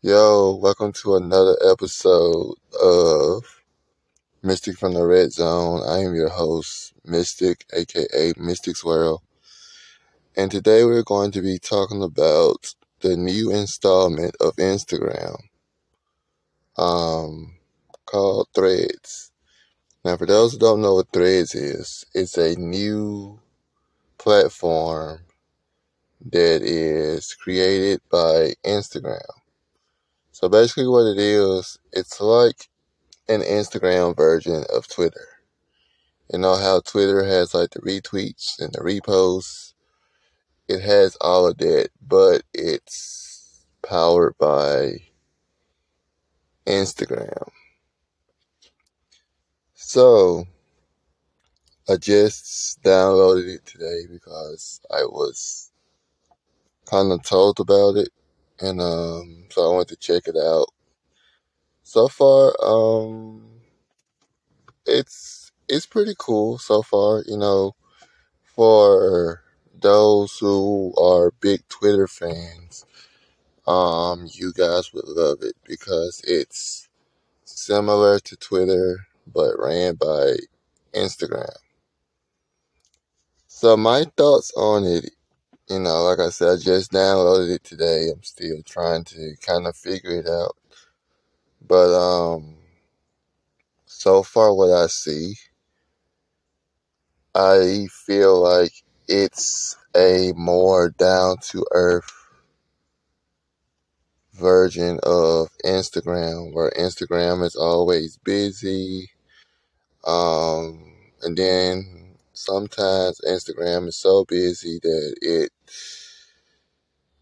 Yo, welcome to another episode of Mystic from the Red Zone. I am your host, Mystic, aka Mystic's World. And today we're going to be talking about the new installment of Instagram um, called Threads. Now, for those who don't know what Threads is, it's a new platform that is created by Instagram. So basically, what it is, it's like an Instagram version of Twitter. You know how Twitter has like the retweets and the reposts? It has all of that, but it's powered by Instagram. So I just downloaded it today because I was kind of told about it, and um, so I went to check it out. So far, um, it's it's pretty cool so far. You know, for those who are big Twitter fans, um, you guys would love it because it's similar to Twitter but ran by Instagram. So my thoughts on it, you know, like I said, I just downloaded it today. I'm still trying to kind of figure it out. But um so far what I see, I feel like it's a more down to earth version of Instagram where Instagram is always busy. Um, and then sometimes Instagram is so busy that it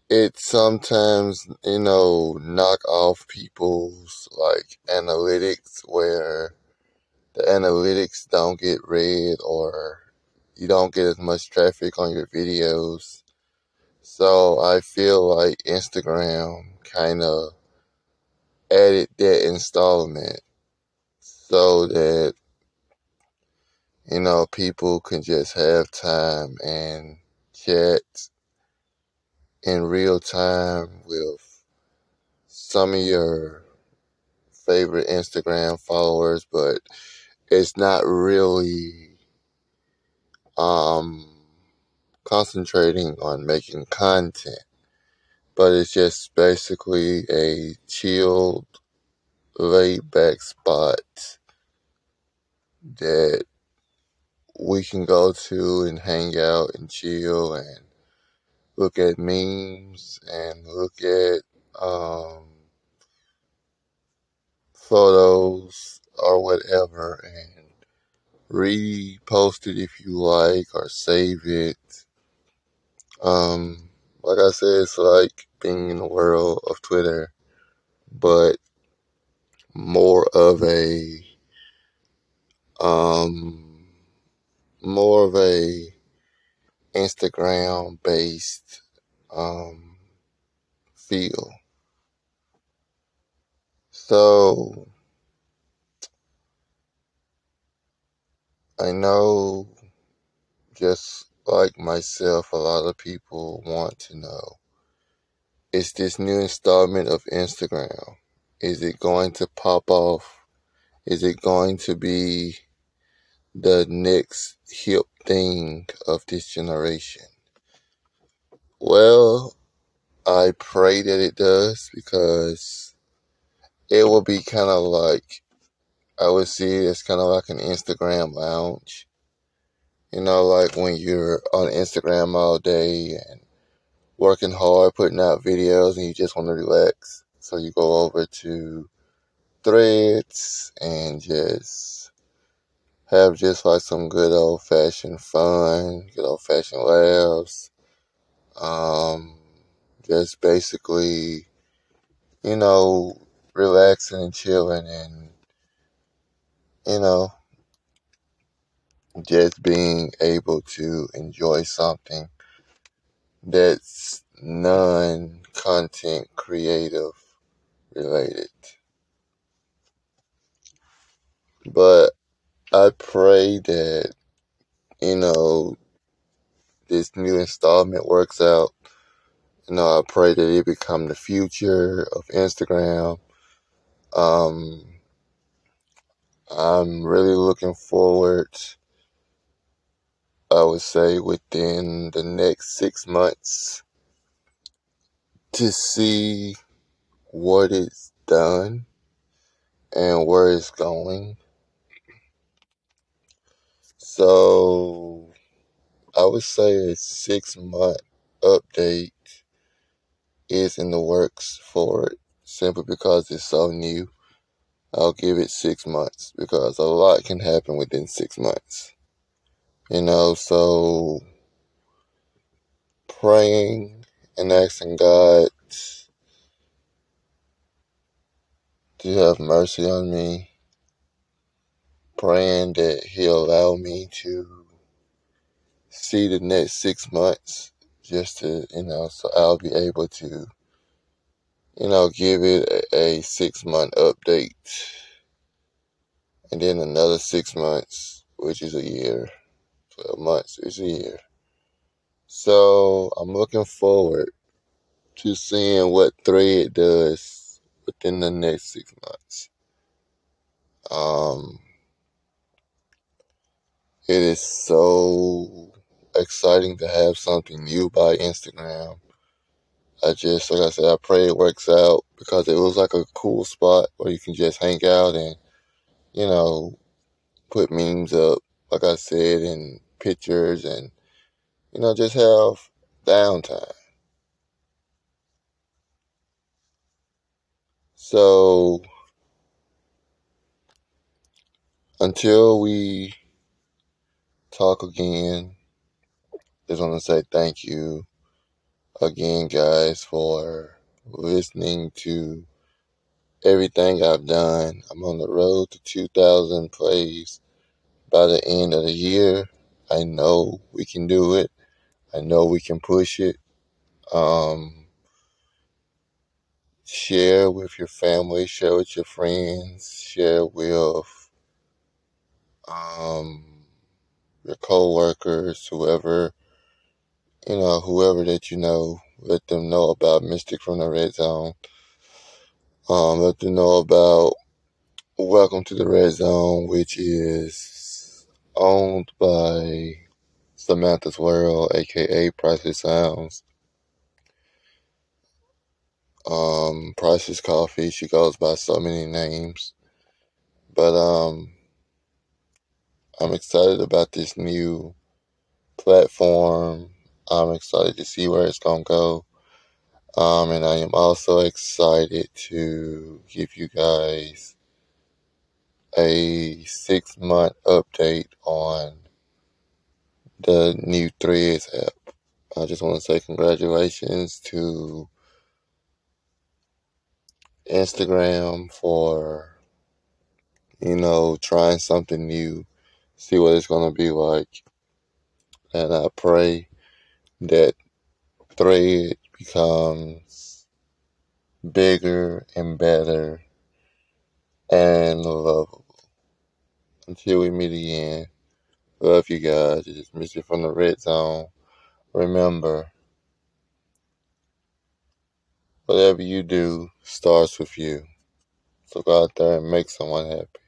it sometimes you know knock off people's like analytics where the analytics don't get read or you don't get as much traffic on your videos. So I feel like Instagram kind of added that installment so that you know people can just have time and chat in real time with some of your favorite Instagram followers, but it's not really um concentrating on making content, but it's just basically a chilled, laid back spot that we can go to and hang out and chill and look at memes and look at um, photos or whatever and repost it if you like or save it. Um, like I said, it's like being in the world of Twitter, but more of a um, more of a Instagram based um, feel. So I know just like myself, a lot of people want to know is this new installment of Instagram? Is it going to pop off? Is it going to be the next hip thing of this generation? Well, I pray that it does because it will be kind of like I would see it as kind of like an Instagram lounge. You know, like when you're on Instagram all day and working hard, putting out videos, and you just want to relax. So you go over to threads and just have just like some good old fashioned fun, good old fashioned laughs. Um, just basically, you know, relaxing and chilling and, you know, just being able to enjoy something that's non content creative related. But I pray that, you know, this new installment works out You know, I pray that it become the future of Instagram. Um, I'm really looking forward, I would say, within the next six months to see what it's done and where it's going. So I would say a six month update is in the works for it simply because it's so new. I'll give it six months because a lot can happen within six months. You know, so praying and asking God to have mercy on me, praying that He'll allow me to see the next six months just to, you know, so I'll be able to, you know, give it a, a six month update and then another six months, which is a year, 12 months is a year. So I'm looking forward to seeing what Thread does within the next six months. Um, it is so exciting to have something new by Instagram. I just, like I said, I pray it works out because it looks like a cool spot where you can just hang out and, you know, put memes up, like I said, and pictures and, you know, just have downtime. So, until we talk again, just want to say thank you again, guys, for listening to everything I've done. I'm on the road to 2,000 plays by the end of the year. I know we can do it. I know we can push it. Um, share with your family, share with your friends, share with um, your co-workers, whoever you know, whoever that you know. Let them know about Mystic from the Red Zone. Um, let them know about Welcome to the Red Zone, which is owned by Samantha's World, aka Priceless Sounds. Um, Priceless Coffee, she goes by so many names. But um I'm excited about this new platform. I'm excited to see where it's gonna go. Um, and I am also excited to give you guys a six month update on the new Threads app. I just want to say congratulations to Instagram for, you know, trying something new, see what it's going to be like. And I pray that Thread becomes bigger and better and lovable. Until we meet again, love you guys. It's Mystic from the Red Zone. Remember, whatever you do starts with you. So go out there and make someone happy.